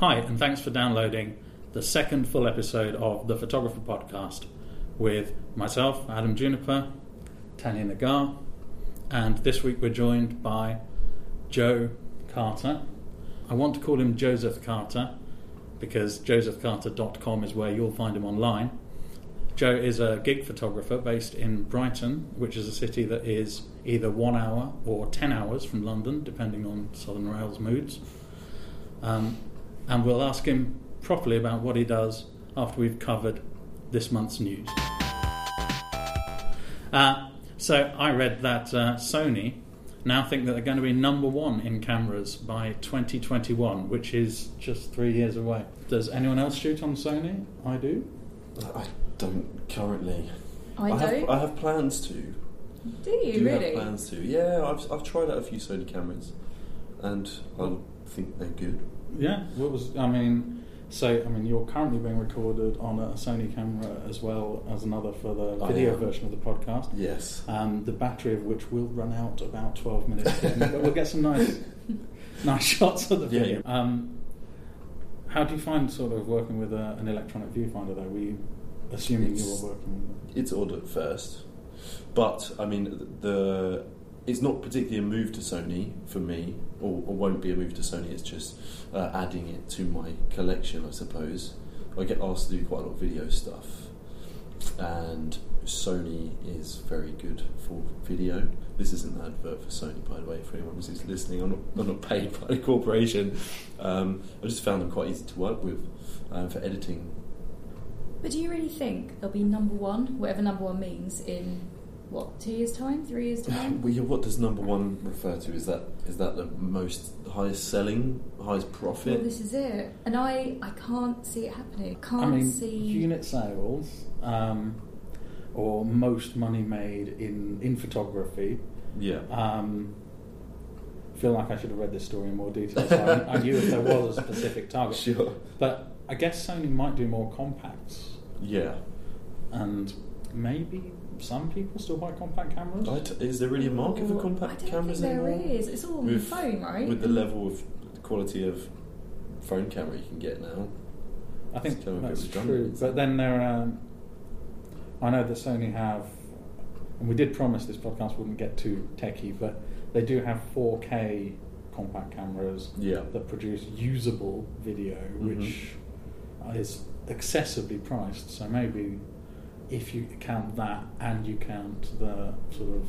Hi, and thanks for downloading the second full episode of the Photographer Podcast with myself, Adam Juniper, Tanya Nagar, and this week we're joined by Joe Carter. I want to call him Joseph Carter because josephcarter.com is where you'll find him online. Joe is a gig photographer based in Brighton, which is a city that is either one hour or ten hours from London, depending on Southern Rail's moods. Um, and we'll ask him properly about what he does after we've covered this month's news. Uh, so I read that uh, Sony now think that they're going to be number one in cameras by 2021, which is just three years away. Does anyone else shoot on Sony? I do. I don't currently. I, have, don't. I have plans to. do you Do really? have plans to. Yeah, I've, I've tried out a few Sony cameras, and I think they're good. Yeah. What was? I mean, so I mean, you're currently being recorded on a Sony camera as well as another for the I video am. version of the podcast. Yes. Um, the battery of which will run out about 12 minutes in, but we'll get some nice, nice shots of the Yeah, video. Um, how do you find sort of working with a, an electronic viewfinder though? Were you assuming you It's- were working with It's odd at first, but I mean the it's not particularly a move to Sony for me, or, or won't be a move to Sony. It's just uh, adding it to my collection, I suppose. I get asked to do quite a lot of video stuff, and Sony is very good for video. This isn't an advert for Sony, by the way, for anyone who's listening. I'm not, I'm not paid by the corporation. Um, I just found them quite easy to work with uh, for editing But do you really think they'll be number one, whatever number one means, in what two years' time, three years' time? Well, yeah, what does number one refer to? Is that is that the most highest selling, highest well, profit? this is it, and I I can't see it happening. Can't I mean, see. unit sales um, or most money made in, in photography. yeah, Um, I feel like I should have read this story in more detail. So I, I knew if there was a specific target. sure. But I guess Sony might do more compacts, Yeah. and maybe some people still buy compact cameras. I t- is there really a market for Well, compact I don't cameras think there anymore? is. It's all on With- the phone, right? With the level of quality of phone camera you can get now. I think It's kind of a that's true. But then there, um, I know that Sony have, and we did promise this podcast wouldn't get too techy, but they do have 4K compact cameras Yeah. that produce usable video, Mhm. which is excessively priced. So maybe if you count that and you count the sort of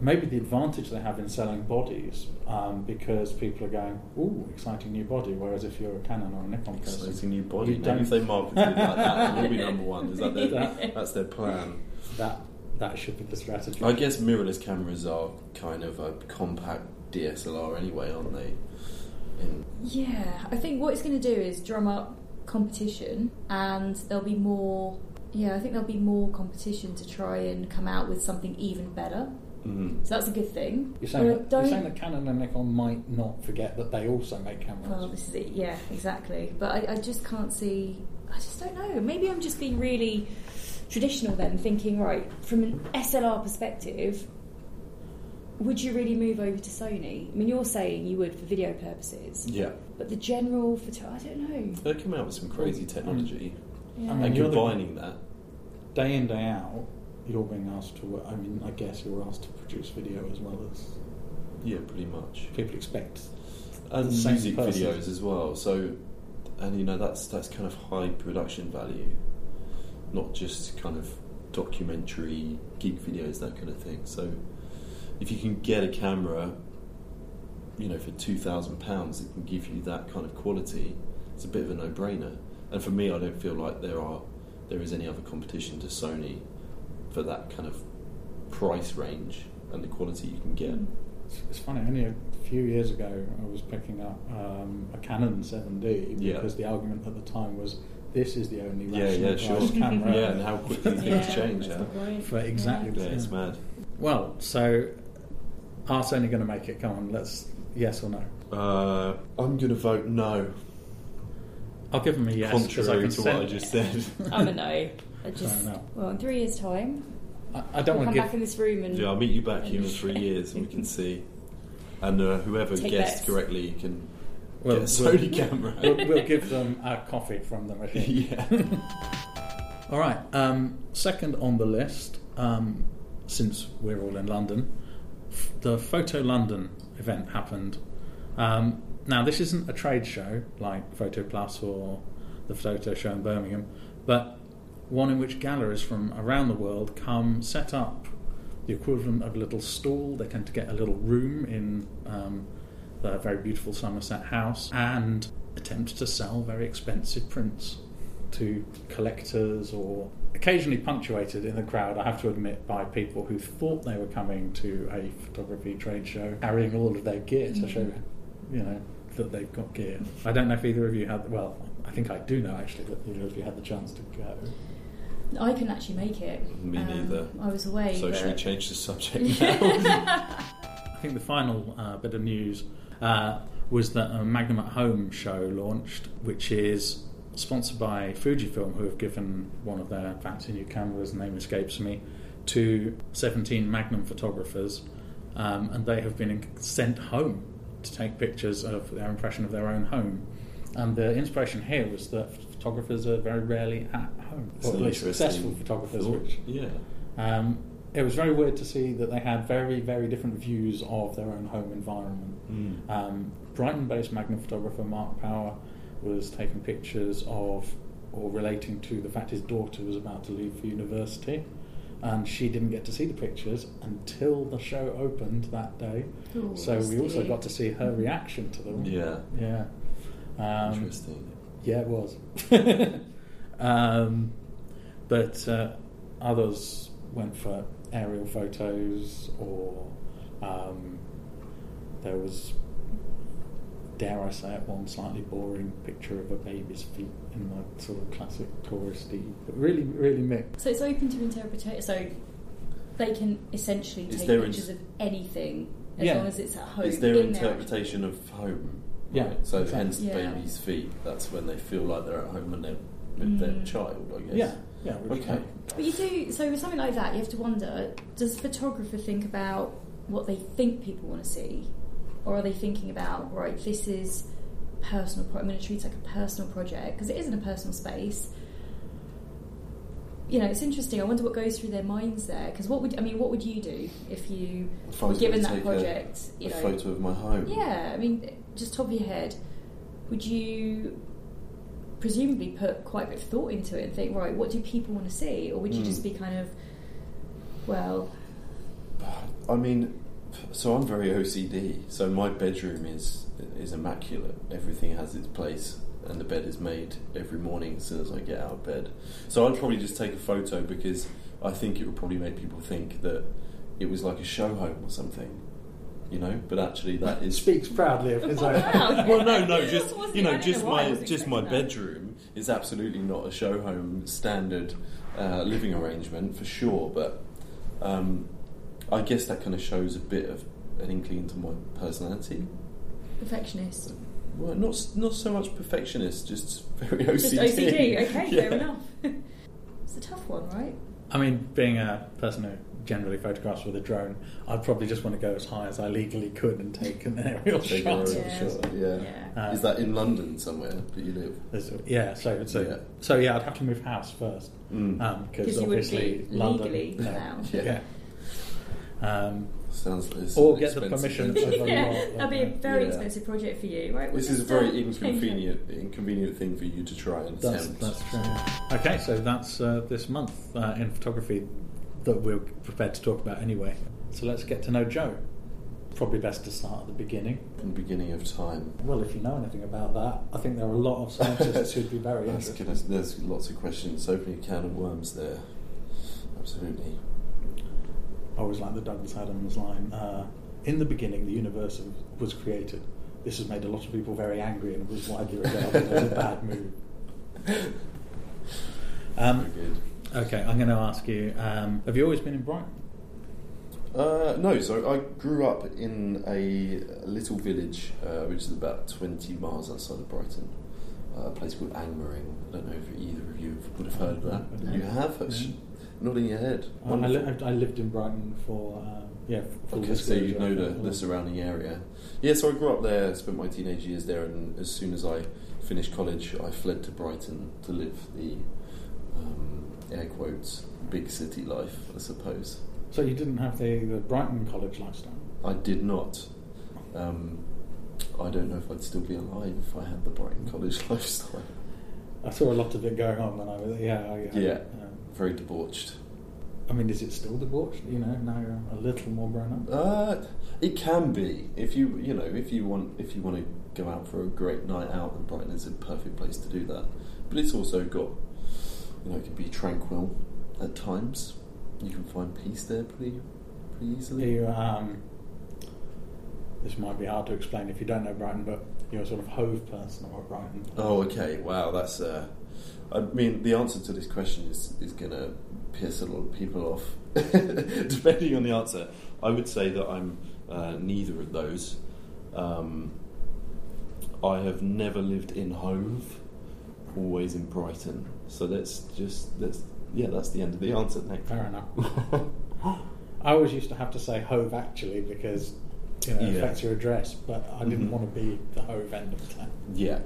maybe the advantage they have in selling bodies, um, because people are going, "Ooh, exciting new body," whereas if you're a Canon or a Nikon person, Exciting new body. You don't- if they marketed it like that, it will be number one. Is that their, That- that's their plan? that that should be the strategy. I guess mirrorless cameras are kind of a compact DSLR anyway, aren't they? In, Yeah, I think what it's going to do is drum up competition, and there'll be more. Yeah, I think there'll be more competition to try and come out with something even better. Mhm. So that's a good thing. You're saying, that, you're saying that Canon and Nikon might not forget that they also make cameras. Well, this is it. Yeah, exactly. But I, I just can't see. I just don't know. Maybe I'm just being really traditional then, thinking right from an SLR perspective. Would you really move over to Sony? I mean, you're saying you would for video purposes, Yeah. but the general photo, I don't know. They're coming out with some crazy technology. Yeah. I mean, and you're the- combining that. Day in day out, you're being asked to. I mean, I guess you're asked to produce video as well as Yeah, pretty much. people expect. And music person. videos as well. So, and you know that's that's kind of high production value, not just kind of documentary gig videos that kind of thing. So, if you can get a camera, you know, for two thousand pounds it can give you that kind of quality, it's a bit of a no-brainer. And for me, I don't feel like there are there is any other competition to Sony for that kind of price range and the quality you can get. It's, it's funny. Only a few years ago, I was picking up um, a Canon 7D Yeah. because the argument at the time was this is the only Yeah, rational yeah, yeah, sure. camera. Yeah, and how quickly things Yeah, change. that's Huh? the point. For exactly Yeah. Yeah, it's mad. Well, so are Sony going to make it? Come on, let's yes or no. Uh, I'm going to vote no. I'll give them a yes because I contrary can to what I sense- just said. I'm a no. I just Fair enough. well, in three years' time, I, I don't we'll want come to back in give. this room and yeah, I'll meet you back here in three years and we can see. And uh, whoever Take guessed bets. correctly can We'll, Get a Sony camera. we'll, we'll give them a coffee from the machine. yeah. All right. Um, second on the list, um, since we're all in London, f- the Photo London event happened. Um, now, this isn't a trade show like Photo Plus or the Photo Show in Birmingham, but one in which galleries from around the world come set up the equivalent of a little stall. They tend to get a little room in um, the very beautiful Somerset house and attempt to sell very expensive prints to collectors or occasionally punctuated in the crowd, I have to admit, by people who thought they were coming to a photography trade show carrying all of their gear to show, you know, that they've got gear. I don't know if either of you had, well, I think I do know actually that either of you had the chance to go. I couldn't actually make it. Me Um, neither. I was away. So should we change the subject now? I think the final uh, bit of news uh, was that a Magnum at Home show launched, which is sponsored by Fujifilm, who have given one of their fancy new cameras, the name escapes me, to 17 Magnum photographers, um, and they have been sent home to take pictures of their impression of their own home. And the inspiration here was that photographers are very rarely at home, or at least successful photographers, thought. which Yeah. um, it was very weird to see that they had very, very different views of their own home environment. Mm. Um, Brighton-based Magnum photographer Mark Power was taking pictures of, or relating to the fact his daughter was about to leave for university, and she didn't get to see the pictures until the show opened that day. Ooh, so we also got to see her reaction to them. Yeah. Yeah. Um, Interesting. yeah, it was. um, but uh, others went for aerial photos, or um, there was, dare I say it, one slightly boring picture of a baby's feet in the sort of classic touristy, but really, really mixed. So it's open to interpretation. So they can essentially Is take there pictures ins- of anything as Yeah. long as it's at home. Is there in their interpretation of home? Yeah, Right, So exactly. hence the Yeah. baby's feet. That's when they feel like they're at home when they're with their Mm. child, I guess. Yeah, yeah. Okay. But you do so with something like that, you have to wonder: Does the photographer think about what they think people want to see, or are they thinking about right? This is personal. Pro- I'm going to treat it like a personal project because it isn't a personal space. You know, it's interesting. I wonder what goes through their minds there. Because what would I mean? What would you do if you If were given that project? a, you a know, photo of my home. yeah. I mean, just top of your head, would you presumably put quite a bit of thought into it and think, right, what do people want to see, or would you Mm. just be kind of, well, I mean, so I'm very OCD. So my bedroom is is immaculate. Everything has its place, and the bed is made every morning as soon as I get out of bed. So I'd probably just take a photo because I think it would probably make people think that it was like a show home or something. You know, but actually that is Speaks proudly of his own. well, no, no, just you know, just know my just my bedroom is absolutely not a show home standard uh, living arrangement for sure. But um, I guess that kind of shows a bit of an inkling into my personality. perfectionist. Well, not not so much perfectionist, just very OCD. Just OCD, okay, Yeah. fair enough. it's a tough one, right? I mean, being a person who generally photographs with a drone, I'd probably just want to go as high as I legally could and take an aerial Take shot. a Yeah. shot, yeah. Yeah. Is that in London somewhere that you live? There's- Yeah, so so Yeah. so yeah, I'd have to move house first Mm. because 'Cause you obviously be London, legally no. allowed. Yeah. Um, Sounds like Or get the permission venture. yeah, that'd be a very Yeah. expensive project for you, right? This is a very change it. inconvenient, inconvenient thing for you to try and that's attempt. that's true. Okay, so that's uh, this month uh, in photography that we're prepared to talk about anyway. So let's get to know Joe. Probably best to start at the beginning. From the beginning of time. Well, if you know anything about that, I think there are a lot of scientists who'd be very interested. there's lots of questions. Opening a can of worms there. Absolutely. I always like the Douglas Adams line. Uh, in the beginning, the universe was created. This has made a lot of people very angry and was widely regarded as a bad move. Um, Very good. okay, I'm going to ask you: um, Have you always been in Brighton? Uh, no, so I grew up in a little village uh, which is about 20 miles outside of Brighton. Uh, a place called Angmering. I don't know if either of you would have heard of that. No. You have? No. Sh- Nodding your head. I, I, li- I lived in Brighton for um, yeah. full Okay, so you disclosure. know the, the surrounding area. Yeah, so I grew up there, spent my teenage years there, and as soon as I finished college, I fled to Brighton to live the um, air quotes big city life, I suppose. So you didn't have the, the Brighton college lifestyle. I did not. Um, I don't know if I'd still be alive if I had the Brighton college lifestyle. I saw a lot of it going on when I was yeah. I, I, Yeah. Very debauched. I mean, is it still debauched? You know, now you're a little more grown up. Uh, it can be if you you know if you want if you want to go out for a great night out, then Brighton is a perfect place to do that. But it's also got you know it can be tranquil at times. You can find peace there pretty pretty easily. You, um, this might be hard to explain if you don't know Brighton, but you're a sort of Hove person about Brighton. Oh, okay. Wow, that's. Uh, I mean, the answer to this question is is going to piss a lot of people off. Depending on the answer, I would say that I'm uh, neither of those. Um, I have never lived in Hove, always in Brighton. So that's just that's yeah, that's the end of the answer. Thank Fair enough. I always used to have to say Hove actually because you know, it Yeah. affects your address, but I didn't Mhm. want to be the Hove end of the town. Yeah,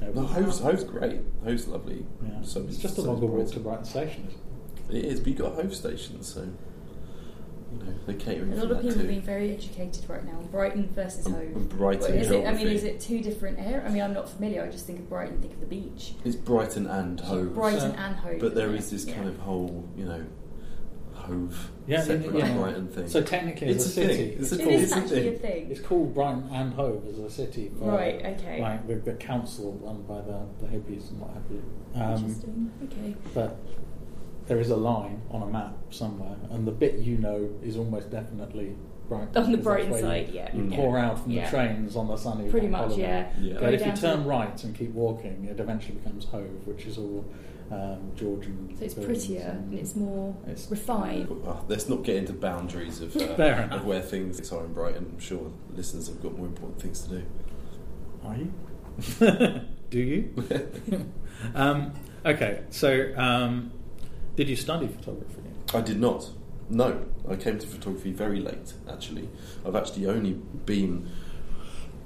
no, was- Hove's, Hove's great. Hove's lovely. Yeah. So it's just a so is longer walk to Brighton Station. Isn't it? It is, but you've got Hove station, so you know they're catering A for lot of that people too. being very educated right now. Brighton versus And- Hove. and Brighton is it, I mean, is it two different areas? I mean, I'm not familiar. I just think of Brighton, think of the beach. It's Brighton and Hove. Brighton So- and Hove. But there isn't is it? this Yeah. kind of whole, you know, Hove Yeah, separate yeah. Brighton thing. So technically, It's as a a city, It's it's, a It called, is It's actually a thing. thing. it's called Brighton and Hove as a city. For, Right, okay. Like the, the council run by the, the hippies and what have you. Um, Interesting. Okay. but there is a line on a map somewhere, and the bit you know is almost definitely Brighton. On the bright Brighton that's where side, yeah. You, you Mm. pour out from Yeah. the trains on the sunny. Pretty much, holiday. yeah. Yeah. But if you down to- turn right and keep walking, it eventually becomes Hove, which is all um, Georgian. So it's prettier and- and it's more It's- refined. Oh, let's not get into boundaries of, uh, Fair of where things are in Brighton. I'm sure listeners have got more important things to do. Are you? Do you? um, okay, so um, did you study photography? I did not. No, I came to photography very late. Actually, I've actually only been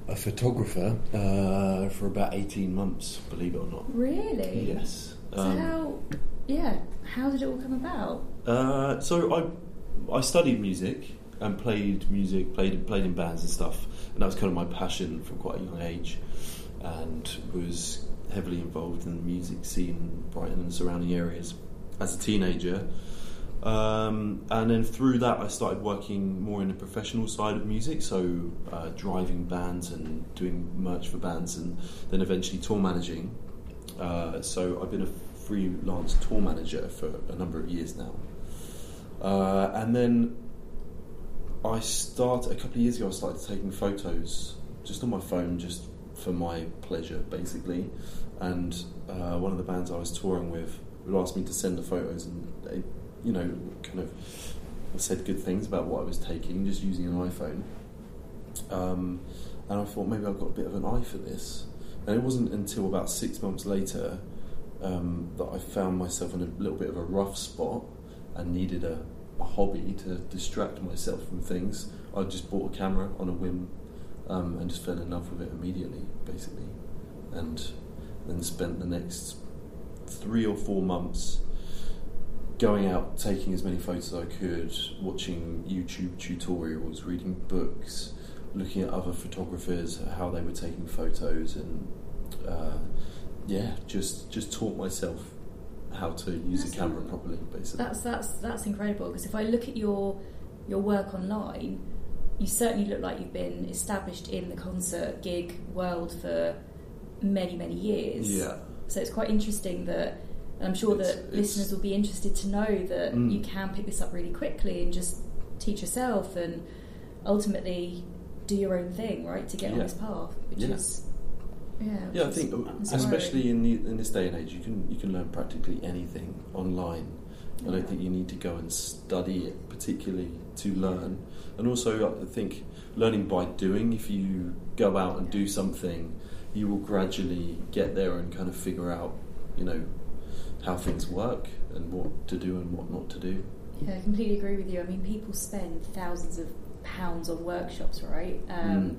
a photographer uh, for about eighteen months. Believe it or not. Really? Yes. So Um, how? Yeah. How did it all come about? Uh, so I I studied music and played music, played played in bands and stuff, and that was kind of my passion from quite a young age, and was heavily involved in the music scene in Brighton and surrounding areas as a teenager. Um, and then through that, I started working more in the professional side of music, so uh, driving bands and doing merch for bands, and then eventually tour managing. Uh, so I've been a freelance tour manager for a number of years now. Uh, and then I started a couple of years ago. I started taking photos just on my phone, just for my pleasure, basically. And uh, one of the bands I was touring with would ask me to send the photos, and you know, kind of said good things about what I was taking, just using an iPhone. Um, and I thought maybe I've got a bit of an eye for this. And it wasn't until about six months later um, that I found myself in a little bit of a rough spot and needed a, a hobby to distract myself from things. I just bought a camera on a whim um, and just fell in love with it immediately, basically. And then spent the next three or four months going out, taking as many photos as I could, watching YouTube tutorials, reading books, looking at other photographers, how they were taking photos, and uh, yeah, just just taught myself how to use That's a camera properly, basically. That's that's that's incredible because if I look at your your work online, you certainly look like you've been established in the concert gig world for many many years. yeah, So it's quite interesting that and I'm sure It's- that it's- listeners will be interested to know that Mm. you can pick this up really quickly and just teach yourself and ultimately do your own thing, right, to get on this path, which Yeah. is yeah, yeah. I think, uh, especially in the, in this day and age, you can you can learn practically anything online. I don't think you need to go and study it particularly to learn. And also, I think learning by doing, if you go out and do something, you will gradually get there and kind of figure out, you know, how things work and what to do and what not to do. Yeah, I completely agree with you. I mean, people spend thousands of pounds on workshops, right? Um, Mm.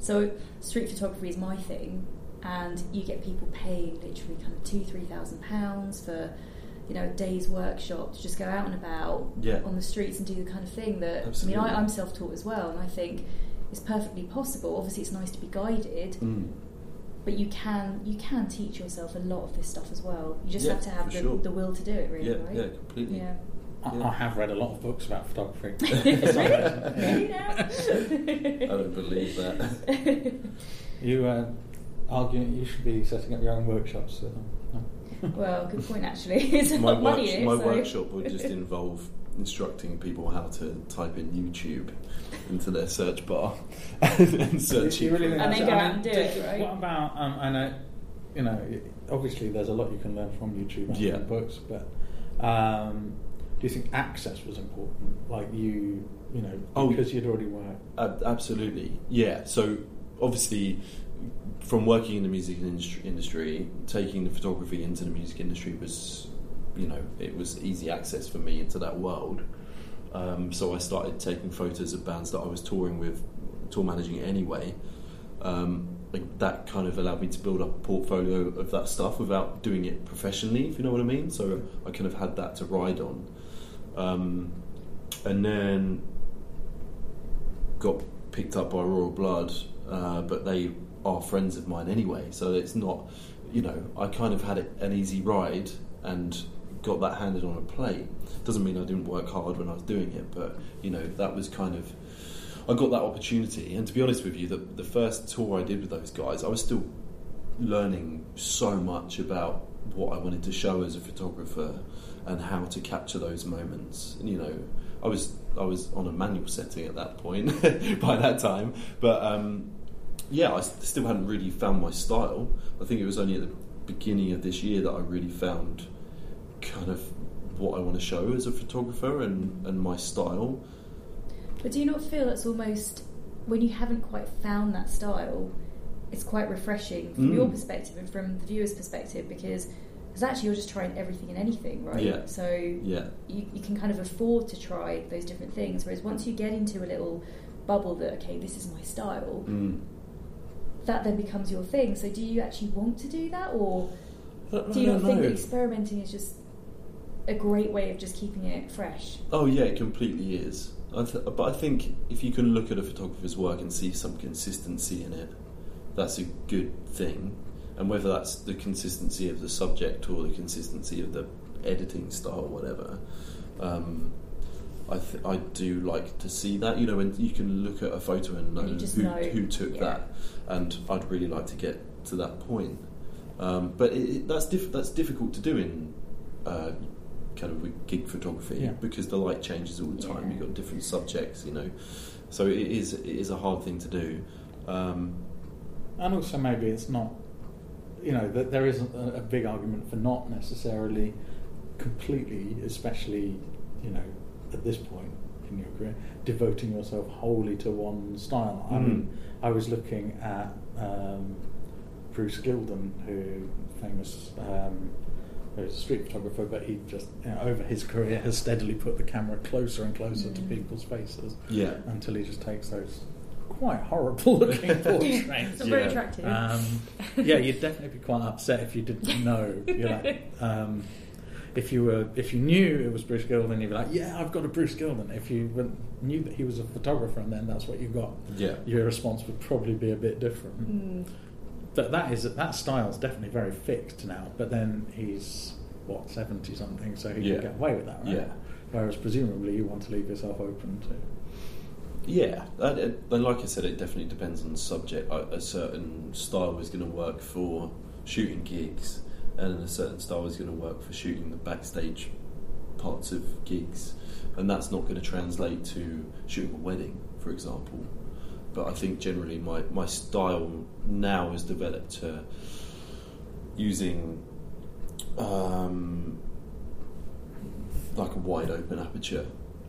So street photography is my thing, and you get people paying literally kind of two, three thousand pounds for you know a day's workshop to just go out and about Yeah. on the streets and do the kind of thing that Absolutely. I mean I, I'm self-taught as well, and I think it's perfectly possible. Obviously, it's nice to be guided, Mm. But you can you can teach yourself a lot of this stuff as well. You just Yeah, have to have the, sure. the will to do it, really, Yeah, right? yeah, completely. Yeah. I, Yeah. I have read a lot of books about photography. I don't believe that. you uh, argue you should be setting up your own workshops. So, well, good point actually. It's my lot of money works- in it, my so- workshop would just involve instructing people how to type in YouTube into their search bar and search You really think And that's- then go out and do it, right? What about? Um, I know, you know, obviously there's a lot you can learn from YouTube and Yeah. from books, but um, do you think access was important? Like you, you know, Oh. because you'd already worked. Ab- absolutely, yeah. So obviously, from working in the music industry, industry, taking the photography into the music industry was, you know, it was easy access for me into that world. Um, so I started taking photos of bands that I was touring with, tour managing anyway. Um, like that kind of allowed me to build up a portfolio of that stuff without doing it professionally, if you know what I mean. So I kind of had that to ride on. Um, and then got picked up by Royal Blood, uh, but they are friends of mine anyway, so it's not, you know, I kind of had an easy ride and got that handed on a plate. Doesn't mean I didn't work hard when I was doing it, but you know, that was kind of. I got that opportunity, and to be honest with you, the, the first tour I did with those guys, I was still learning so much about what I wanted to show as a photographer and how to capture those moments. And, you know, I was I was on a manual setting at that point by that time, but um, yeah, I still hadn't really found my style. I think it was only at the beginning of this year that I really found kind of what I want to show as a photographer and, and my style. But do you not feel it's almost when you haven't quite found that style, it's quite refreshing from Mm. your perspective and from the viewer's perspective because because actually you're just trying everything and anything, right? Yeah. So Yeah, you, you can kind of afford to try those different things. Whereas once you get into a little bubble that okay, this is my style, mm. that then becomes your thing. So do you actually want to do that, or do you not don't think that experimenting is just a great way of just keeping it fresh? Oh yeah, it completely is. I th- but I think if you can look at a photographer's work and see some consistency in it, that's a good thing. And whether that's the consistency of the subject or the consistency of the editing style, or whatever, um, I th- I do like to see that. You know, when you can look at a photo and know, And who, know, who took yeah. that, and I'd really like to get to that point. Um, but it, it, that's diff- that's difficult to do in uh, kind of with gig photography Yeah. because the light changes all the time. You've got different subjects, you know. So it is it is a hard thing to do. Um, And also, maybe it's not, you know, that there is a, a big argument for not necessarily completely, especially, you know, at this point in your career, devoting yourself wholly to one style. I Mm. mean, I was looking at um, Bruce Gilden, who famous. Um, who's a street photographer, but he just, you know, over his career, has steadily put the camera closer and closer to Mm. people's faces yeah, until he just takes those quite horrible looking portraits. It's not very Yeah. attractive. Um, yeah, you'd definitely be quite upset if you didn't know. You're like, um, if you were, if you knew it was Bruce Gilden, you'd be like, yeah, I've got a Bruce Gilden. If you were- knew that he was a photographer and then that's what you got, yeah, your response would probably be a bit different. Mm. But that is that style's definitely very fixed now. But then he's what seventy something, so he Yeah. can get away with that, right? Yeah. Whereas presumably you want to leave yourself open to. yeah. Uh, it- and like I said, it definitely depends on the subject. A, a certain style is going to work for shooting gigs, and a certain style is going to work for shooting the backstage parts of gigs, and that's not going to translate to shooting a wedding, for example. But I think generally my, my style now has developed to using um, like a wide open aperture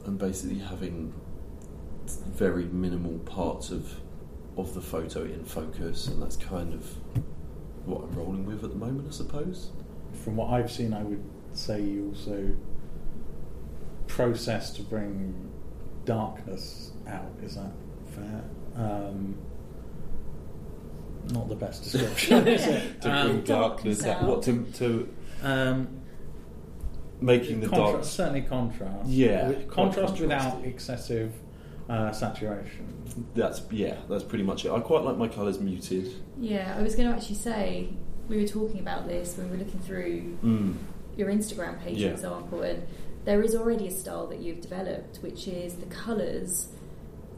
and basically having very minimal parts of of the photo in focus, and that's kind of what I'm rolling with at the moment, I suppose. From what I've seen, I would say you also process to bring darkness out. Is that fair? Um, not the best description, is it? to Um, bring darkness out. What to, to um, making the contra- dark. certainly contrast. Yeah, With- quite contrast without contrasty. excessive uh, saturation. That's yeah. That's pretty much it. I quite like my colours muted. Yeah, I was going to actually say we were talking about this when we were looking through Mm. your Instagram page, Yeah. for example, and there is already a style that you've developed, which is the colours.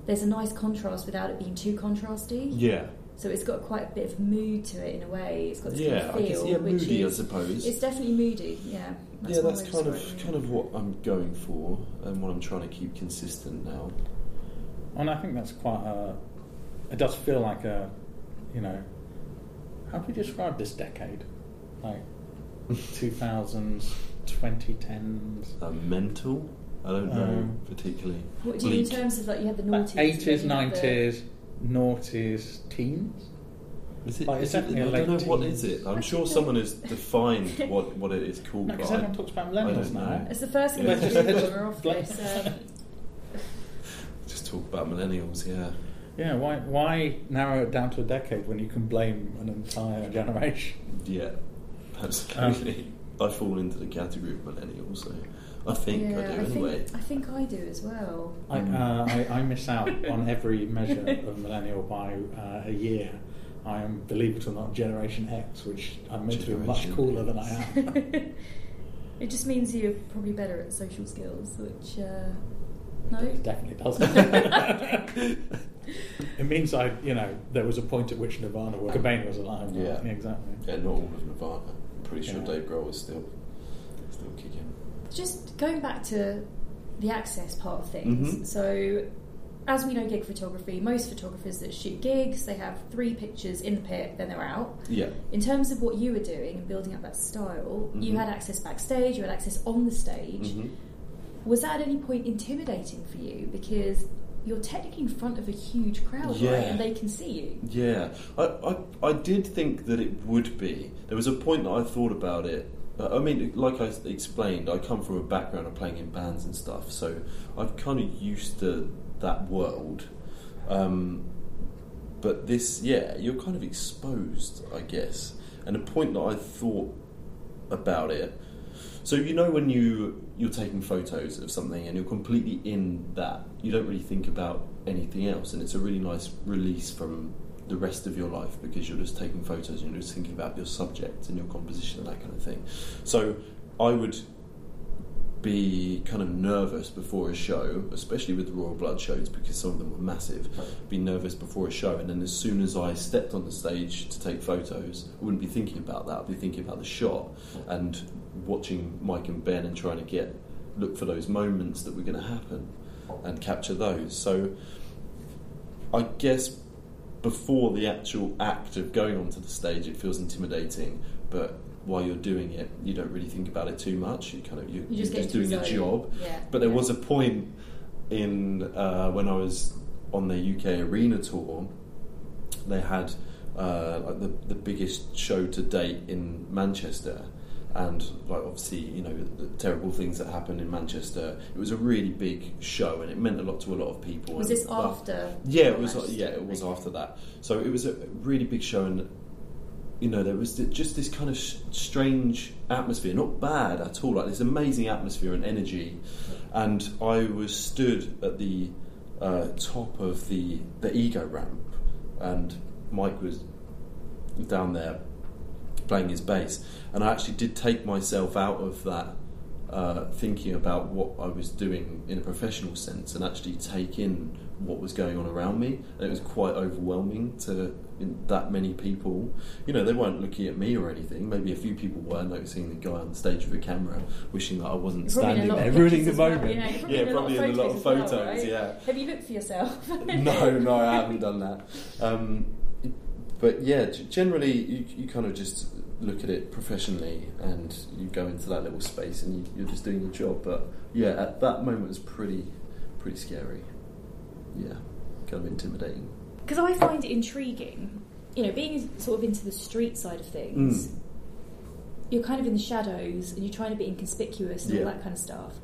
There's a nice contrast without it being too contrasty. Yeah. So it's got quite a bit of mood to it in a way. It's got this Yeah. kind I of guess feel, yeah. which Moody, is I suppose. it's definitely moody. Yeah, yeah, that's kind of it. kind of what I'm going for and what I'm trying to keep consistent now. And I think that's quite a. It does feel like a, you know, how do you describe this decade? Like 2000s, 2010s, Uh, mental. I don't know Um, particularly. What do you mean in terms of like you had the like noughties, 80s, and then you had the- 90s, noughties, teens. Is it? Like, it's is it definitely I a don't know late what teens. is it. I'm I sure someone has defined what, what it is called. Because but I- everyone talks about millennials now. It's the first thing But we do we're off this. Um, Just talk about millennials. Yeah. Yeah, why why narrow it down to a decade when you can blame an entire generation? Yeah. Absolutely. I fall into the category of millennials, so I think yeah, I do I anyway. think I think I do as well. I, Mm. uh, I, I miss out on every measure of millennial by uh, a year. I am, believe it or not, Generation X, which I'm meant to be much Generation cooler than I am. it just means you're probably better at social skills, which uh, no. It definitely doesn't. it means I, you know, there was a point at which Nirvana, was, Cobain was alive. Yeah. exactly. Yeah, not all of Nirvana. I'm pretty sure Yeah. Dave Grohl is still still kicking. Just going back to the access part of things. Mhm. So, as we know, gig photography, most photographers that shoot gigs, they have three pictures in the pit, then they're out. Yeah. In terms of what you were doing and building up that style, you Mhm. had access backstage, you had access on the stage. hmm Was that at any point intimidating for you? Because you're technically in front of a huge crowd, Yeah. right? And they can see you. Yeah, I, I, I did think that it would be. There was a point that I thought about it. I mean, like I explained, I come from a background of playing in bands and stuff, so I've kind of used to that world. Um, but this, yeah, you're kind of exposed, I guess. And a point that I thought about it. So you know when you you're taking photos of something and you're completely in that, you don't really think about anything else, and it's a really nice release from the rest of your life because you're just taking photos and you're just thinking about your subject and your composition and that kind of thing. So I would be kind of nervous before a show, especially with the Royal Blood shows because some of them were massive. Be nervous before a show, and then as soon as I stepped on the stage to take photos, I wouldn't be thinking about that. I'd be thinking about the shot and watching Mike and Ben and trying to get look for those moments that were going to happen and capture those. So I guess before the actual act of going onto the stage, it feels intimidating, but while you're doing it, you don't really think about it too much. You kind of you, You just you're get just doing a job. Yeah. But there yeah. was a point in uh, when I was on the UK arena tour. They had uh, like the the biggest show to date in Manchester, and like obviously you know the terrible things that happened in Manchester. It was a really big show, and it meant a lot to a lot of people. Was and- this after? yeah, it was. Manchester? Yeah, it was Okay. after that. So it was a really big show, and you know there was just this kind of sh- strange atmosphere. Not bad at all. Like this amazing atmosphere and energy. And I was stood at the uh, top of the the ego ramp, and Mike was down there playing his bass, and I actually did take myself out of that. Uh, thinking about what I was doing in a professional sense and actually take in what was going on around me. And it was quite overwhelming to in that many people. You know, they weren't looking at me or anything. Maybe a few people were noticing the guy on the stage with a camera, wishing that I wasn't You're probably in standing there ruining the as well, moment. Yeah, you're probably yeah, in a lot probably of in a lot of photos well, right? Yeah. Have you looked for yourself? no, no, I haven't done that. Um, but yeah, generally you, you kind of just look at it professionally and you go into that little space and you, you're just doing your job. But yeah, at that moment it was pretty, pretty scary. Yeah, kind of intimidating. Because I find it intriguing, you know, being sort of into the street side of things. Mm. You're kind of in the shadows and you're trying to be inconspicuous and Yeah. all that kind of stuff.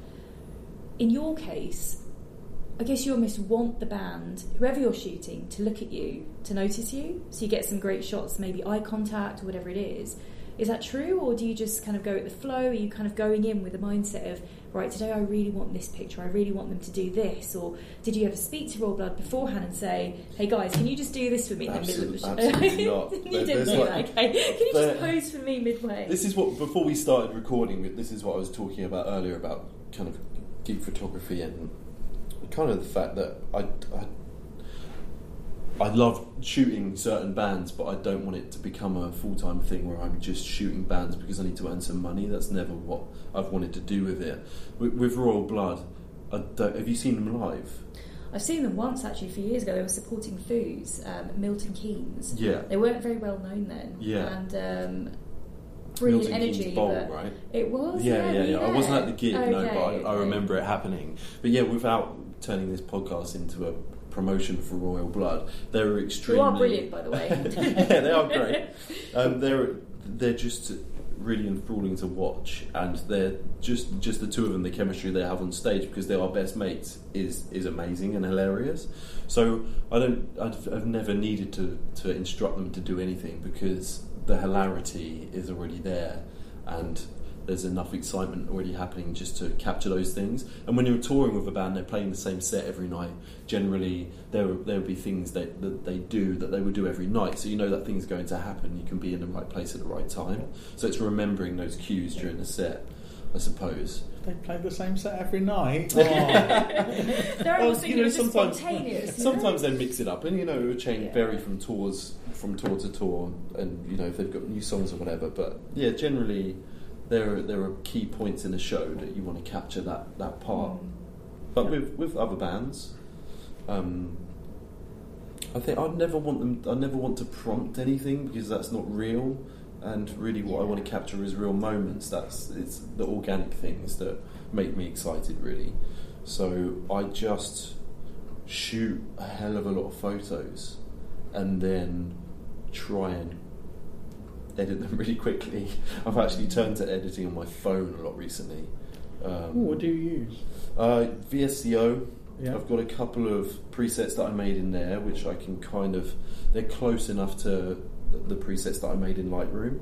in your case, I guess you almost want the band, whoever you're shooting, to look at you, to notice you, so you get some great shots, maybe eye contact or whatever it is. Is that true, or do you just kind of go with the flow? Are you kind of going in with the mindset of, right, today I really want this picture, I really want them to do this? Or did you ever speak to Royal Blood beforehand and say, hey guys, can you just do this for me in the middle of the show? Absolutely not. you There- didn't do like- that, okay. Can you just pose for me midway? This is what before we started recording. This is what I was talking about earlier about kind of gig photography and kind of the fact that I, I I love shooting certain bands, but I don't want it to become a full time thing where I'm just shooting bands because I need to earn some money. That's never what I've wanted to do with it. With, with Royal Blood, I don't, have you seen them live? I've seen them once actually a few years ago. They were supporting Foos, um, Milton Keynes. Yeah. They weren't very well known then. Yeah. And um, brilliant Milton Keynes energy. Bowl, right? It was. Yeah, Yeah, yeah, were yeah. I wasn't at the gig, no, but I, I remember it happening. But yeah, without turning this podcast into a promotion for Royal Blood, they were extremely. Who are brilliant, by the way. yeah, they are great. Um, they're they're just really enthralling to watch, and they're just just the two of them. The chemistry they have on stage because they are best mates is is amazing and hilarious. So I don't I've, I've never needed to to instruct them to do anything because the hilarity is already there, and there's enough excitement already happening just to capture those things. And when you're touring with a band, they're playing the same set every night. Generally, there will, there will be things that, that they do that they would do every night. So you know that thing's going to happen. You can be in the right place at the right time. So it's remembering those cues during the set, I suppose. They play the same set every night. Oh. Oh. There are Well, also you you know, know, sometimes- spontaneous. Sometimes they mix it up, and you know, it would change Yeah. vary from tours from tour to tour, and you know if they've got new songs or whatever. But yeah, generally, there are, there are key points in a show that you want to capture that that part. Mm. But Yeah. with with other bands, um, I think I'd never want them. I never want to prompt anything because that's not real. And really, what I want to capture is real moments. That's it's the organic things that make me excited, really. So I just shoot a hell of a lot of photos, and then try and edit them really quickly. I've actually turned to editing on my phone a lot recently. Um, Ooh, what do you use? uh, VSCO. Yeah. I've got a couple of presets that I made in there, which I can kind of. They're close enough to the presets that I made in Lightroom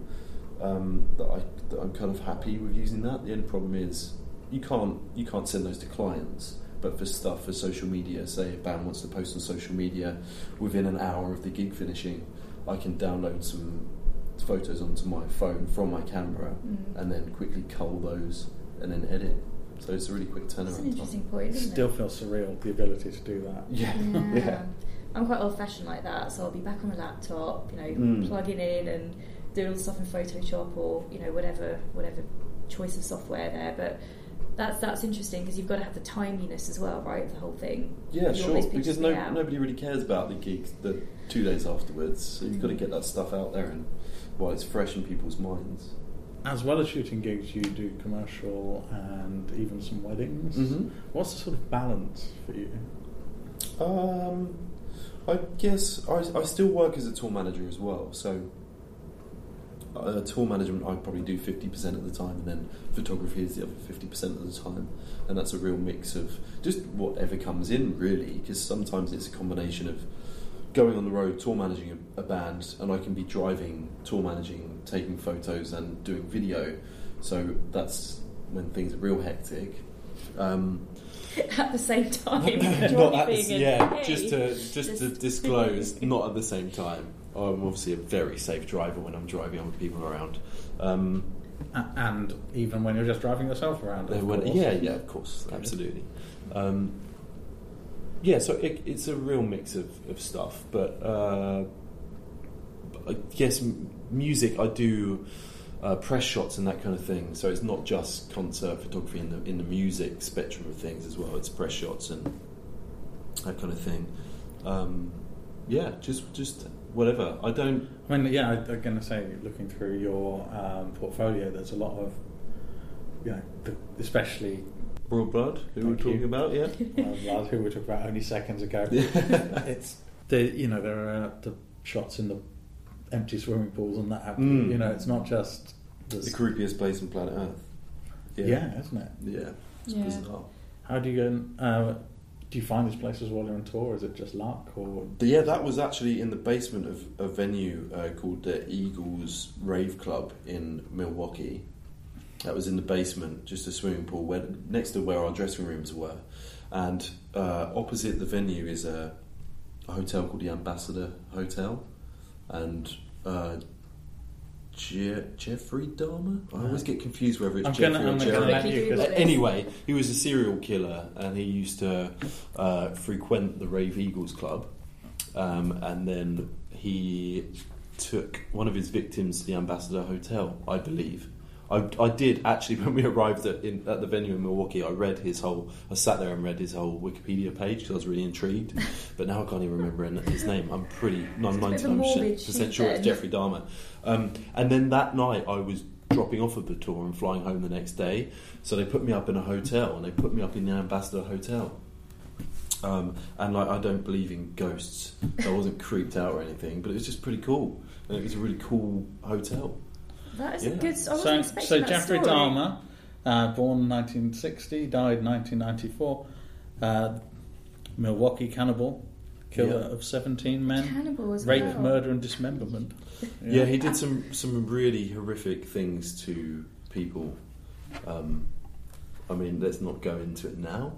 um, that I that I'm kind of happy with using that. The only problem is you can't you can't send those to clients. But for stuff for social media, say a band wants to post on social media within an hour of the gig finishing, I can download some photos onto my phone from my camera Mm. and then quickly cull those and then edit. So it's a really quick turnaround. That's an time. point, isn't Still it? feels surreal the ability to do that. Yeah, Yeah. yeah. I'm quite old fashioned like that, so I'll be back on the laptop, you know, Mm. plugging in and doing all the stuff in Photoshop or you know whatever whatever choice of software there. But that's that's interesting because you've got to have the timeliness as well, right? The whole thing. Yeah, You sure. Because no, nobody really cares about the gig the two days afterwards. So you've got to Mm. get that stuff out there and while it's fresh in people's minds. As well as shooting gigs, you do commercial and even some weddings. Mhm. What's the sort of balance for you? Um, I guess I, I still work as a tour manager as well. So uh, tour management I probably do fifty percent of the time, and then photography is the other fifty percent of the time, and that's a real mix of just whatever comes in really. Because sometimes it's a combination of going on the road, tour managing a, a band, and I can be driving, tour managing, taking photos, and doing video. So that's when things are real hectic. Um, at the same time. not at the, yeah, just to just, to disclose, not at the same time. I'm obviously a very safe driver when I'm driving on people around. Um, And even when you're just driving yourself around, uh, when- yeah, yeah, of course, absolutely. Um, yeah, so it, it's a real mix of, of stuff, but uh, I guess music I do uh, press shots and that kind of thing. So it's not just concert photography in the in the music spectrum of things as well. It's press shots and that kind of thing. Um, yeah, just just whatever. I don't. I mean, yeah, I- I'm going to say, looking through your um, portfolio, there's a lot of, you know, the, especially Royal Blood, who we're Thank you. talking about, yeah. uh, who we talked about only seconds ago. It's the you know there are the shots in the empty swimming pools and that happen. Mm. You know, it's not just the, the creepiest place on planet Earth. yeah. isn't it? Yeah, it's Yeah. bizarre. How do you go? Uh, do you find these places while you're on tour? Is it just luck, or yeah, that was actually in the basement of a venue uh, called the Eagles Rave Club in Milwaukee. That was in the basement, just a swimming pool where, next to where our dressing rooms were. And uh, opposite the venue is a, a hotel called the Ambassador Hotel. And uh, Je- Jeffrey Dahmer? I always get confused whether it's I'm Jeffrey gonna, or I'm Jerry. gonna let Quickly you. 'cause- Google. Anyway, he was a serial killer and he used to uh, frequent the Rave Eagles Club. Um, and then he took one of his victims to the Ambassador Hotel, I believe. I, I did actually, when we arrived at, in, at the venue in Milwaukee, I read his whole, I sat there and read his whole Wikipedia page because I was really intrigued. but now I can't even remember his name. I'm pretty, I'm It's a bit of 99% sure it's. Jeffrey Dahmer. Um, and then that night I was dropping off of the tour and flying home the next day. So they put me up in a hotel and they put me up in the Ambassador Hotel. Um, and like I don't believe in ghosts, so I wasn't creeped out or anything, but it was just pretty cool. And it was a really cool hotel. That is Yeah. a good. I wasn't So, expecting so that Jeffrey story. Dahmer, uh, born 1960, died 1994. Uh, Milwaukee cannibal, killer Yeah. of 17 men, Cannibal as rape, well. murder, and dismemberment. Yeah, he did some some really horrific things to people. Um, I mean, let's not go into it now,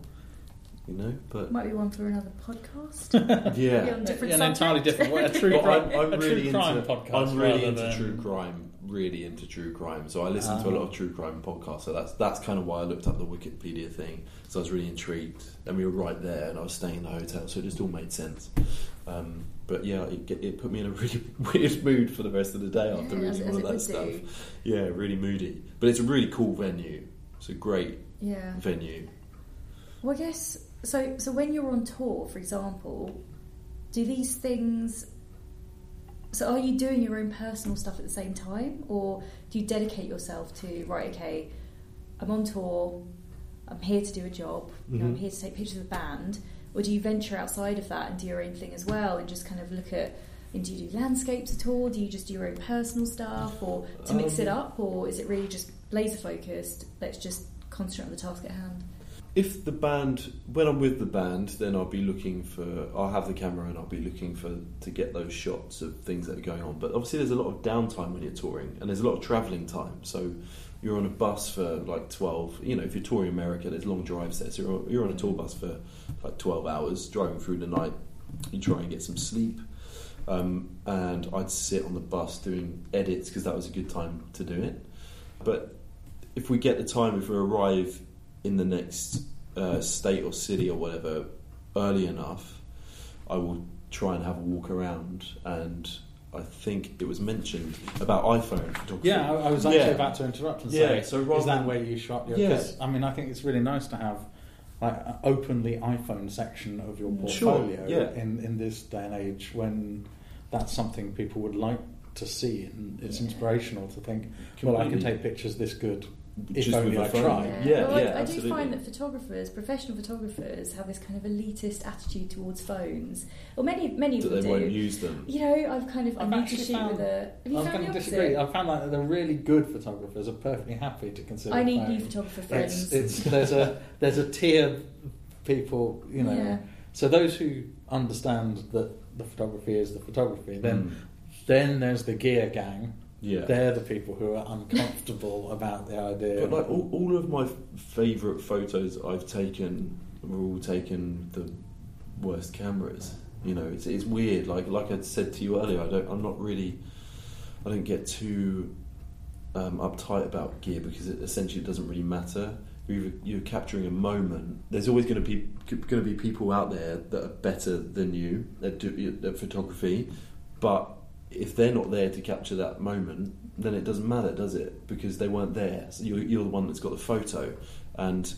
you know. But Might be one for another podcast. yeah, on different an entirely different way. A true crime, I'm, I'm a true really crime into podcast. I'm really into than- true crime. Really into true crime. So I listen to a Ah. lot of true crime podcasts. So that's that's kind of why I looked up the Wikipedia thing. So I was really intrigued, and we were right there, and I was staying in the hotel, so it just all made sense. Um, but yeah, it, it put me in a really weird mood for the rest of the day after Yeah, reading all of that stuff. do. Yeah, really moody. But it's a really cool venue. It's a great Yeah. venue. Well, I guess so. So when you're on tour, for example, do these things? So are you doing your own personal stuff at the same time, or do you dedicate yourself to right? Okay, I'm on tour. I'm here to do a job. You know, I'm Mhm. here to take pictures of the band. Or do you venture outside of that and do your own thing as well, and just kind of look at? And do you do landscapes at all? Do you just do your own personal stuff, or to mix it Um, up, or is it really just laser focused? Let's just concentrate on the task at hand. If the band, when I'm with the band, then I'll be looking for. I'll have the camera and I'll be looking for to get those shots of things that are going on. But obviously, there's a lot of downtime when you're touring, and there's a lot of travelling time. So you're on a bus for like 12. You know, if you're touring America, there's long drives there. So you're, you're on a tour bus for like 12 hours, driving through the night. You try and get some sleep. Um, and I'd sit on the bus doing edits because that was a good time to do it. But if we get the time, if we arrive in the next uh, state or city or whatever early enough, I will try and have a walk around. And I think it was mentioned about iPhone photography. Yeah, I, I was actually Yeah. about to interrupt and say, Yeah, so rather is that where you shot your? Yeah. I mean, I think it's really nice to have like an openly iPhone section of your portfolio Sure, yeah. in in this day and age when that's something people would like to see, and it's inspirational to think, well, I can take pictures this good if Just only with a iPhone. tried. Yeah, well, yeah, I, I do find that photographers, professional photographers, have this kind of elitist attitude towards phones. Well, many many of them they do. won't use them. You know, I've kind of I I've need to actually shoot found- with a. Have you I'm found going to disagree. I found that the really good photographers are perfectly happy to consider. I need phone. new photographer friends. It's, it's there's a there's a tier of people, you know. Yeah. So those who understand that the photography is the photography, then Mm. then there's the gear gang. Yeah. They're the people who are uncomfortable about the idea. But like all, all of my favourite photos I've taken were all taken with the worst cameras. You know, it's, it's weird. Like like I said to you earlier, I don't. I'm not really. I don't get too um, uptight about gear because it essentially it doesn't really matter. You're, you're capturing a moment. There's always going to be going to be people out there that are better than you at, at photography, but if they're not there to capture that moment, then it doesn't matter, does it? Because they weren't there. So you're, you're the one that's got the photo, and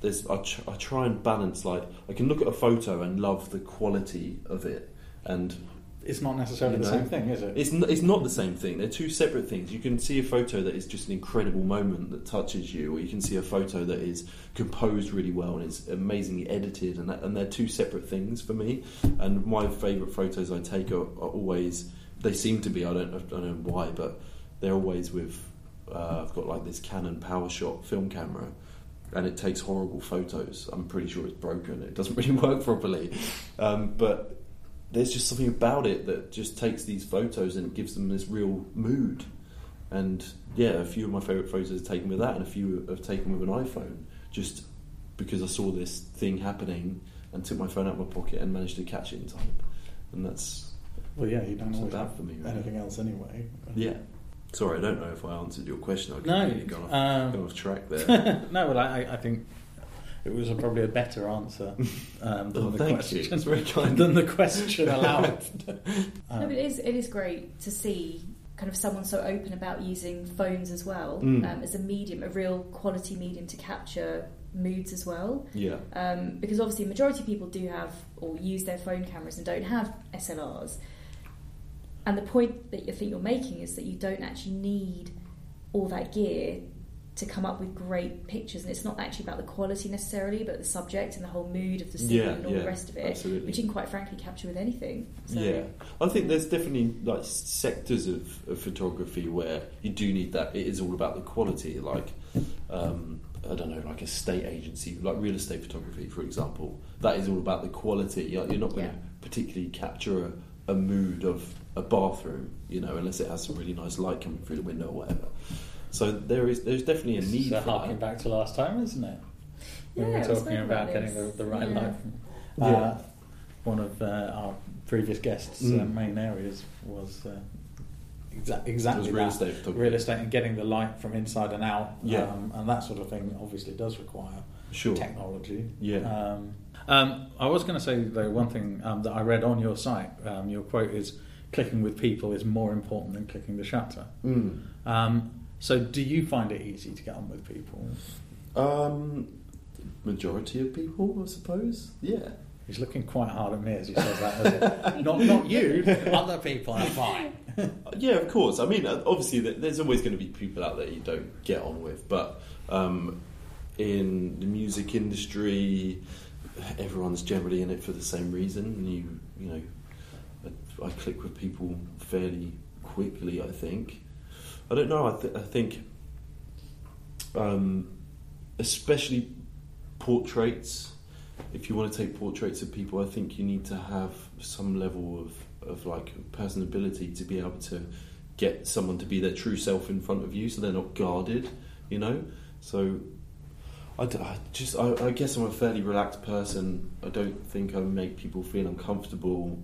there's I, tr- I try and balance. Like I can look at a photo and love the quality of it, and it's not necessarily You the same thing, is it? it's n- it's not the same thing. They're two separate things. You can see a photo that is just an incredible moment that touches you, or you can see a photo that is composed really well and is amazingly edited, and that, and they're two separate things for me. And my favourite photos I take are, are always they seem to be. I don't I don't know why, but they're always with. Uh, I've got like this Canon PowerShot film camera, and it takes horrible photos. I'm pretty sure it's broken. It doesn't really work properly, um, but there's just something about it that just takes these photos and gives them this real mood. And yeah, a few of my favourite photos are taken with that, and a few are taken with an iPhone, just because I saw this thing happening and took my phone out of my pocket and managed to catch it in time. And that's Well, yeah, you don't always that have for me, really. anything else anyway. yeah. Sorry, I don't know if I answered your question. I No, completely gone off, um, gone off track there. no, well, I, I think it was a, probably a better answer um, than Oh, the thank question. It's very kind. Than the question allowed. no, Um, but it is it is great to see kind of someone so open about using phones as well Mm. um, as a medium, a real quality medium to capture moods as well. yeah. Um, because obviously, a majority of people do have or use their phone cameras and don't have SLRs. And the point that I think you're making is that you don't actually need all that gear to come up with great pictures, and it's not actually about the quality necessarily, but the subject and the whole mood of the scene Yeah, and all yeah, the rest of it, absolutely. which you can quite frankly capture with anything. So, Yeah, I think there's definitely like sectors of, of photography where you do need that. It is all about the quality, like um, I don't know, like a state agency, like real estate photography, for example. That is all about the quality. You're you're not going to Yeah. particularly capture a, a mood of a bathroom, you know, unless it has some really nice light coming through the window or whatever. So there is there's definitely a need so for harking that. back to last time, isn't it? Yeah, we we were talking about about getting the, the right Yeah. light. Yeah. Uh, one of uh, our previous guests' uh, Mm. main areas was uh, exa- exactly was real that. estate photography. real estate and getting the light from inside and out, Yeah. um, and that sort of thing. Obviously, does require Sure. technology. Yeah. Um, um, I was going to say though one thing um, that I read on your site. Um, your quote is, "Clicking with people is more important than clicking the shutter." Mm. So, do you find it easy to get on with people? Um, majority of people, I suppose. Yeah. He's looking quite hard at me as he says that. not not you, other people are fine. Yeah, of course. I mean, uh, obviously, there's always going to be people out there you don't get on with, but um, in the music industry, everyone's generally in it for the same reason. And you, you know, I, I click with people fairly quickly. I think. I don't know. I, th- I think, um, especially portraits. If you want to take portraits of people, I think you need to have some level of, of like personability to be able to get someone to be their true self in front of you, so they're not guarded. You know, so I, just I, I guess I'm a fairly relaxed person. I don't think I make people feel uncomfortable.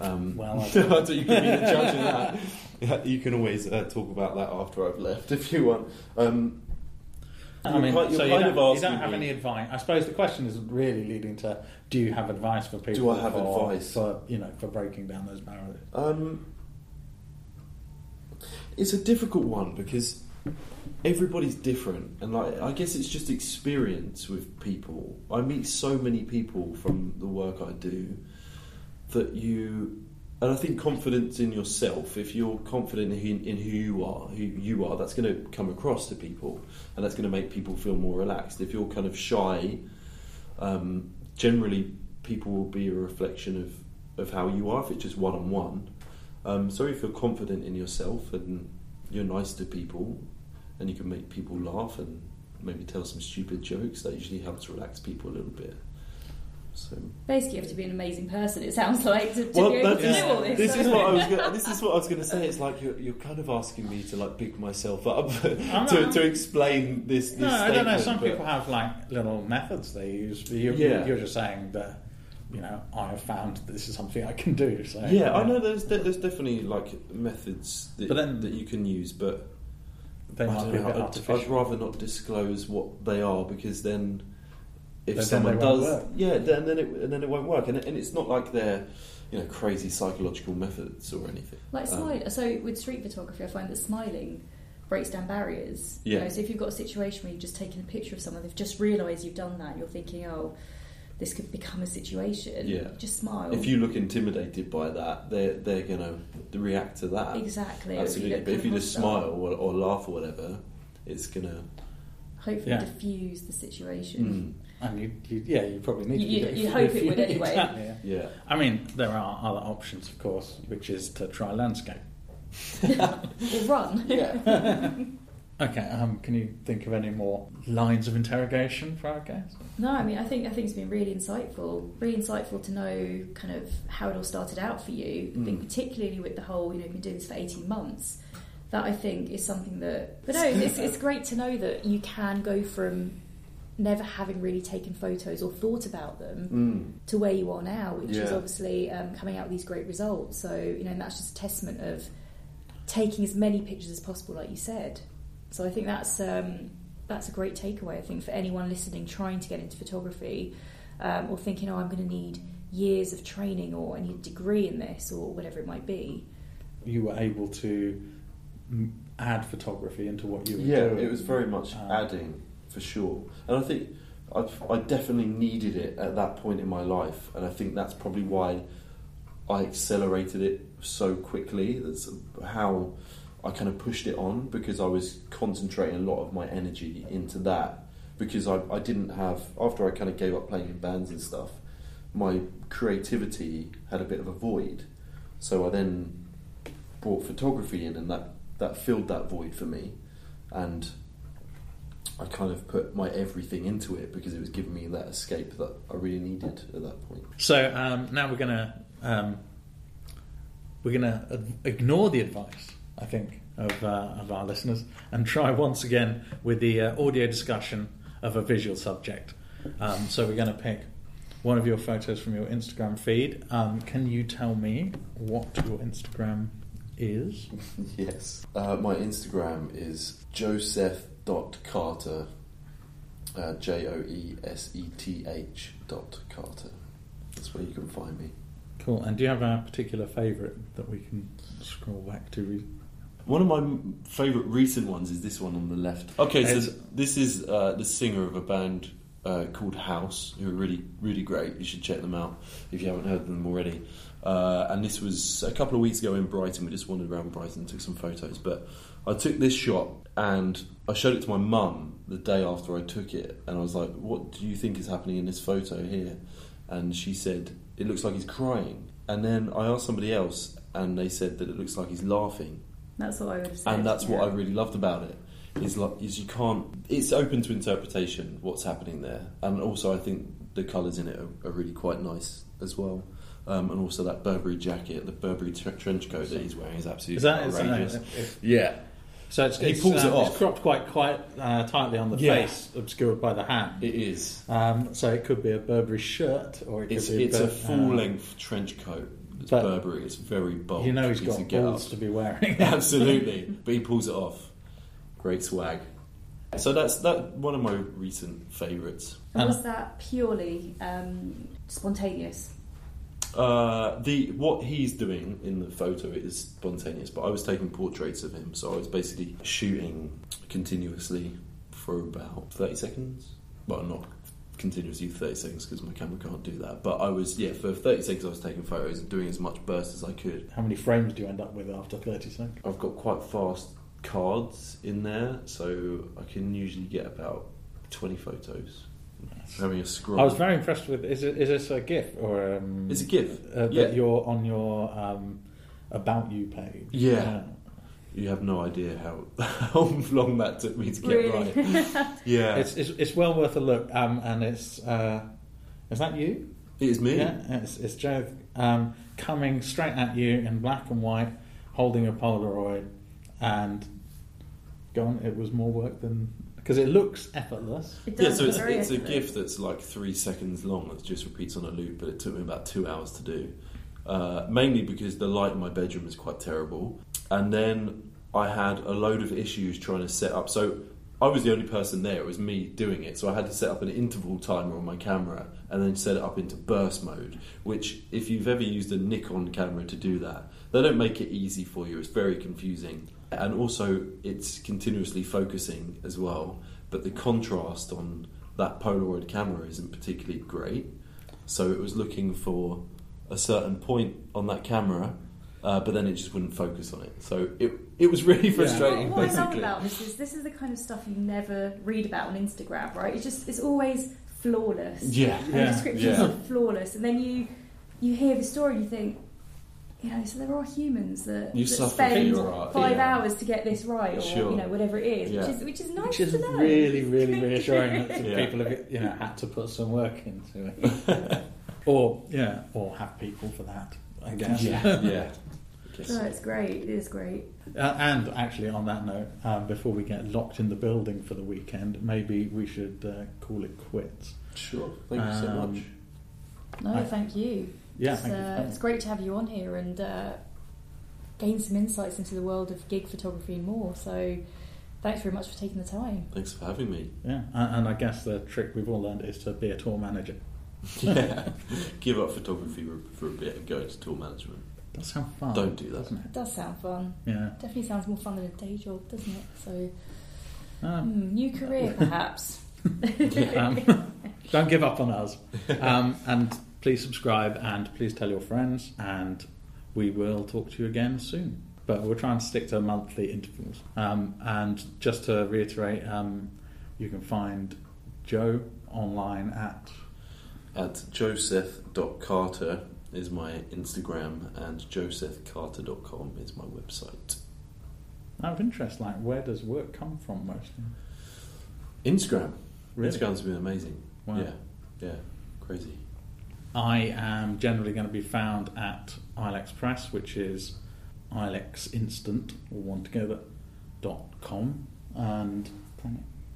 Um, Well, I- so you can be the judge of that. Yeah, you can always uh, talk about that after I've left if you want. Um, I You're mean, kind- you're so you don't, you don't have me- any advice. I suppose the question is really leading to: Do you have advice for people? Do I have for, advice? for you know for breaking down those barriers? Um, it's a difficult one because everybody's different, and like I guess it's just experience with people. I meet so many people from the work I do that you, and I think confidence in yourself. If you're confident in in who you are, who you are, that's going to come across to people, and that's going to make people feel more relaxed. If you're kind of shy, um, generally people will be a reflection of, of how you are if it's just one on one. So if you're confident in yourself and you're nice to people and you can make people laugh and maybe tell some stupid jokes, that usually helps relax people a little bit. So Basically, you have to be an amazing person. It sounds like to, to well, be able to do all this. this is what I was. Gonna, this is what I was going to say. It's like you're, you're kind of asking me to like big myself up to, to explain this. this No, I don't know. Some but- people have like little methods they use. You're, Yeah. you're just saying that you know I have found that this is something I can do. So Yeah, I know. There's there's definitely like methods that, But then- that you can use, but they I might don't be a know, bit I'd, I'd rather not disclose what they are because then if Then- then someone they won't does, work. yeah, then then it and then it won't work, and, it, and it's not like they're you know crazy psychological methods or anything. Like Um, smile. So with street photography, I find that smiling breaks down barriers. Yeah. You know, so if you've got a situation where you've just taken a picture of someone, they've just realised you've done that, and you're thinking, oh, this could become a situation. Yeah. Just smile. If you look intimidated by that, they're they're gonna react to that. exactly. Absolutely, look but if you just smile or, or laugh or whatever, it's gonna. hopefully Yeah. diffuse the situation. Mm, and you, you, yeah, you probably need You- to. do you hope it would anyway. Exactly, yeah. yeah. I mean, there are other options, of course, which is to try landscape. Or run. Yeah. Okay, um, can you think of any more lines of interrogation for our guest? No, I mean, I think I think it's been really insightful, really insightful to know kind of how it all started out for you. I think Mm. particularly with the whole, you know, you've been doing this for eighteen months. That I think is something that, but no, it's, it's great to know that you can go from never having really taken photos or thought about them Mm. to where you are now, which is obviously um, coming out with these great results. So you know, and that's just a testament of taking as many pictures as possible, like you said. So I think that's um, that's a great takeaway. I think for anyone listening, trying to get into photography, um, or thinking, "Oh, I'm going to need years of training, or I need a degree in this, or whatever it might be." You were able to add photography into what you were Yeah, doing. it was very much Um, adding for sure, and I think I, I definitely needed it at that point in my life, and I think that's probably why I accelerated it so quickly. That's how I kind of pushed it on because I was concentrating a lot of my energy into that because I, I didn't have after I kind of gave up playing in bands and stuff. My creativity had a bit of a void, so I then brought photography in, and that that filled that void for me, and I kind of put my everything into it because it was giving me that escape that I really needed at that point. So um, now we're gonna um, we're gonna ignore the advice, I think, of uh, of our listeners and try once again with the uh, audio discussion of a visual subject. Um, so we're going to pick one of your photos from your Instagram feed. Um, can you tell me what your Instagram is? Yes. Uh, my Instagram is joseph.carter, uh, J O E S E T H dot Carter. That's where you can find me. Cool. And do you have a particular favourite that we can scroll back to? Re- One of my favourite recent ones is this one on the left. Okay, so It's- this is uh, the singer of a band uh, called House, who are really, really great. You should check them out if you haven't heard of them already. Uh, and this was a couple of weeks ago in Brighton. We just wandered around Brighton and took some photos. But I took this shot and I showed it to my mum the day after I took it. And I was like, What do you think is happening in this photo here? And she said, It looks like he's crying. And then I asked somebody else, and they said that it looks like he's laughing That's what I would have said. and that's what. I really loved about it. Is like is you can't. It's open to interpretation what's happening there, and also I think the colours in it are, are really quite nice as well. Um, and also that Burberry jacket, the Burberry tre- trench coat that he's wearing is absolutely Is that is outrageous. that- if- yeah, so it's, He it's, pulls it uh, off. It's cropped quite quite uh, tightly on the Yeah. face, obscured by the hand. it is. Um, so it could be a Burberry shirt, or it could It's be it's Bur- a full uh, length trench coat. It's but- Burberry. It's very bold. You know he's got to get balls to be wearing. Absolutely, but he pulls it off. Great swag. So that's that one of my recent favourites. And was that purely um, spontaneous? Uh, the what he's doing in the photo is spontaneous, but I was taking portraits of him, so I was basically shooting continuously for about thirty seconds. Well, not continuously for thirty seconds because my camera can't do that. But I was yeah for thirty seconds I was taking photos and doing as much burst as I could. How many frames do you end up with after 30 seconds? I've got quite fast cards in there, so I can usually get about twenty photos. Having a scroll. I was very impressed with. Is, it, is this a GIF or um, It's a GIF, uh, yeah. that you're on your um, about you page? Yeah. You have no idea how how long that took me to get Really? right. Yeah, It's, it's it's well worth a look. Um, and it's uh, is that you? it is me. Yeah, it's, it's Joe um, coming straight at you in black and white, holding a Polaroid, and go on. It was more work than because it looks effortless. It Yeah, so look it's, very it's a effortless. GIF that's like three seconds long that just repeats on a loop, but it took me about two hours to do. Uh, mainly because the light in my bedroom is quite terrible, and then I had a load of issues trying to set up. So I was the only person there; it was me doing it. So I had to set up an interval timer on my camera and then set it up into burst mode. Which, if you've ever used a Nikon camera to do that, they don't make it easy for you. It's very confusing, and also it's continuously focusing as well. But the contrast on that Polaroid camera isn't particularly great. So it was looking for a certain point on that camera, uh, but then it just wouldn't focus on it. So it it was really Yeah. frustrating. What, what I love about this is this is the kind of stuff you never read about on Instagram, right? It's just it's always flawless. yeah, And Yeah, the descriptions yeah. are flawless, and then you you hear the story and you think you know, so there are humans that, You that spend your art, five yeah. hours to get this right, or Sure. you know, whatever it is, Yeah. which is which is nice Which is to know. really, really reassuring that Yeah. people have you know had to put some work into it, or yeah, or have people for that. I guess. Yeah, yeah. I guess No, it's great. It is great. Uh, and actually, on that note, um, before we get locked in the building for the weekend, maybe we should uh, call it quits. Sure. Thank you so Um, much. No, I- thank you. Yeah, it's, thank you. uh, it's great to have you on here and uh, gain some insights into the world of gig photography and more. So, thanks very much for taking the time. Thanks for having me. Yeah, and, and I guess the trick we've all learned is to be a tour manager. Yeah. Give up photography for, for a bit and go into tour management. That sounds fun. Don't do that. doesn't It does sound fun. Yeah. Definitely sounds more fun than a day job, doesn't it? So, Um, hmm, new career perhaps. um, don't give up on us. Um, and please subscribe and please tell your friends. And we will talk to you again soon. But we'll try and stick to monthly intervals. Um, and just to reiterate, um, you can find Joe online at At joseph.carter is my Instagram and josephcarter.com is my website. out of interest. Like, where does work come from mostly? Instagram. Really? Instagram's been amazing. Wow. Yeah. Yeah. Crazy. I am generally going to be found at Ilex Press, which is ilexinstant, all one together, dot com. And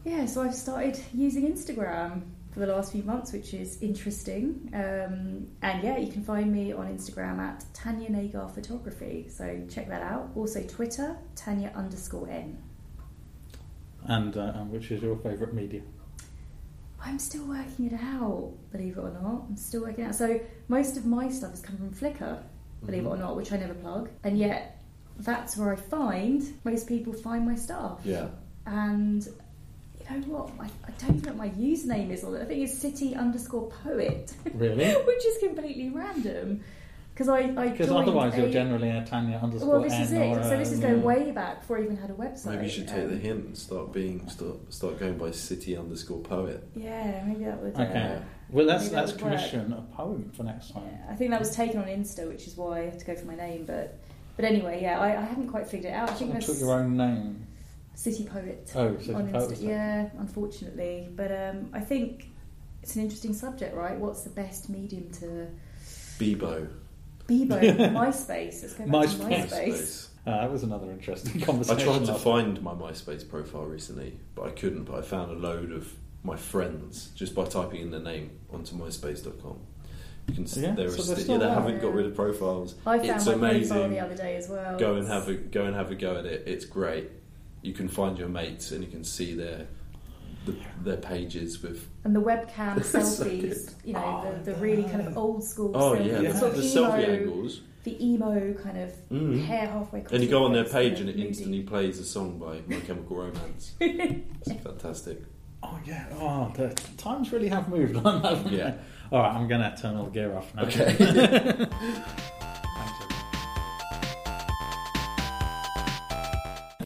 Yeah, so I've started using Instagram for the last few months, which is interesting. Um, and yeah, you can find me on Instagram at Tanya Nagar Photography. So check that out. Also Twitter, Tanya underscore N. and uh, and which is your favourite media? I'm still working it out, believe it or not. I'm still working it out. So most of my stuff has come from Flickr, believe it mm-hmm. or not, which I never plug. And yet that's where I find most people find my stuff. Yeah. And you know what? I, I don't even know what my username is on it. I think it's city underscore poet, Really? which is completely random. Because I, I Because joined otherwise you're generally a Tanya underscore Well, this N is it. So this is going way back before I even had a website. Maybe you should take Um, the hint and start being start start going by city underscore poet. Yeah, maybe that would. Okay. Uh, Well, let's maybe that let's work. commission a poem for next time. yeah, I think that was taken on Insta, which is why I had to go for my name. But but anyway, yeah, I, I haven't quite figured it out. I think You that's took your own name. City Poet. Oh, so on poet Insta. Yeah, unfortunately, but um, I think it's an interesting subject, right? What's the best medium to Bebo. Bebo, MySpace. Let's go back to MySpace. MySpace. Uh, that was another interesting conversation. I tried to last- find my MySpace profile recently, but I couldn't. But I found a load of my friends just by typing in their name onto myspace.com. You can see Yeah, there are so they're sti- still yeah, they haven't got rid of profiles. I found It's my profile amazing. the other day as well. Go and have a go and have a go at it. It's great. You can find your mates and you can see their the, their pages with and the webcam selfies. good. you know, Oh, the, the really kind of old school. oh selfies, yeah, Yeah. the, sort the of selfie emo, angles. the emo kind of Mhm. hair halfway. across And you go on their page kind and it moody. instantly plays a song by My Chemical Romance. It's fantastic. Oh yeah. Oh, the times really have moved on, haven't Yeah. they? All right, I'm going to turn all the gear off now. Okay.